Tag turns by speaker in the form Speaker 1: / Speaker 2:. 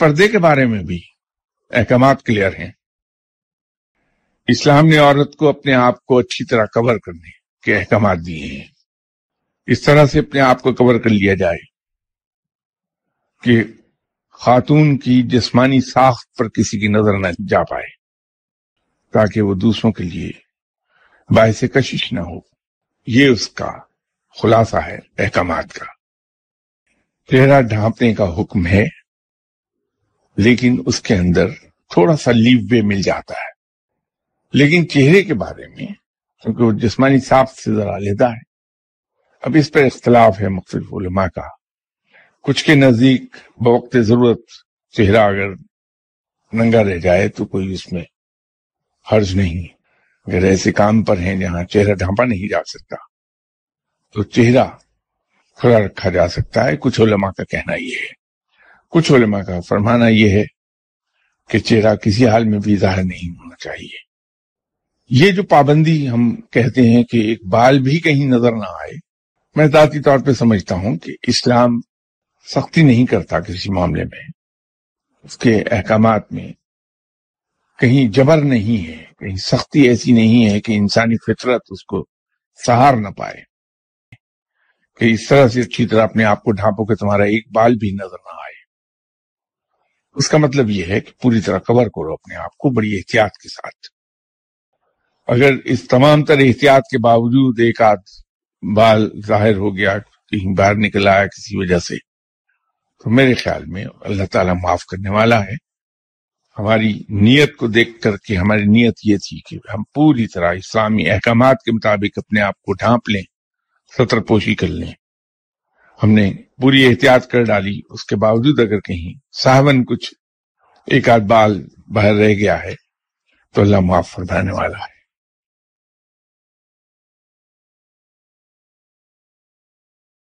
Speaker 1: پردے کے بارے میں بھی احکامات کلیئر ہیں۔ اسلام نے عورت کو اپنے آپ کو اچھی طرح کور کرنے کے احکامات دیے ہیں۔ اس طرح سے اپنے آپ کو کور کر لیا جائے کہ خاتون کی جسمانی ساخت پر کسی کی نظر نہ جا پائے تاکہ وہ دوسروں کے لیے باعث کشش نہ ہو۔ یہ اس کا خلاصہ ہے احکامات کا۔ چہرہ ڈھانپنے کا حکم ہے۔ لیکن اس کے اندر تھوڑا سا لیو وے مل جاتا ہے۔ لیکن چہرے کے بارے میں، کیونکہ وہ جسمانی صاف سے ذرا علیحدہ ہے، اب اس پر اختلاف ہے مختلف علماء کا۔ کچھ کے نزدیک بوقت ضرورت چہرہ اگر ننگا رہ جائے تو کوئی اس میں حرج نہیں۔ اگر ایسے کام پر ہیں جہاں چہرہ ڈھانپا نہیں جا سکتا، تو چہرہ کھلا رکھا جا سکتا ہے۔ کچھ علماء کا کہنا یہ ہے۔ کچھ علماء کا فرمانا یہ ہے کہ چہرہ کسی حال میں بھی ظاہر نہیں ہونا چاہیے۔ یہ جو پابندی ہم کہتے ہیں کہ ایک بال بھی کہیں نظر نہ آئے، میں ذاتی طور پہ سمجھتا ہوں کہ اسلام سختی نہیں کرتا کسی معاملے میں۔ اس کے احکامات میں کہیں جبر نہیں ہے، کہیں سختی ایسی نہیں ہے کہ انسانی فطرت اس کو سہار نہ پائے۔ کہ اس طرح سے اچھی طرح اپنے آپ کو ڈھانپو کہ تمہارا ایک بال بھی نظر نہ آئے۔ اس کا مطلب یہ ہے کہ پوری طرح کور کرو اپنے آپ کو بڑی احتیاط کے ساتھ۔ اگر اس تمام تر احتیاط کے باوجود ایک آدھ بال ظاہر ہو گیا، کہیں باہر نکل آیا کسی وجہ سے، تو میرے خیال میں اللہ تعالیٰ معاف کرنے والا ہے۔ ہماری نیت کو دیکھ کر کے ہماری نیت یہ تھی کہ ہم پوری طرح اسلامی احکامات کے مطابق اپنے آپ کو ڈھانپ لیں سطر پوشی کر لیں۔ ہم نے پوری احتیاط کر ڈالی۔ اس کے باوجود اگر کہیں صاحبن کچھ ایک آدھ بال باہر رہ گیا ہے تو اللہ معاف فرمانے والا ہے۔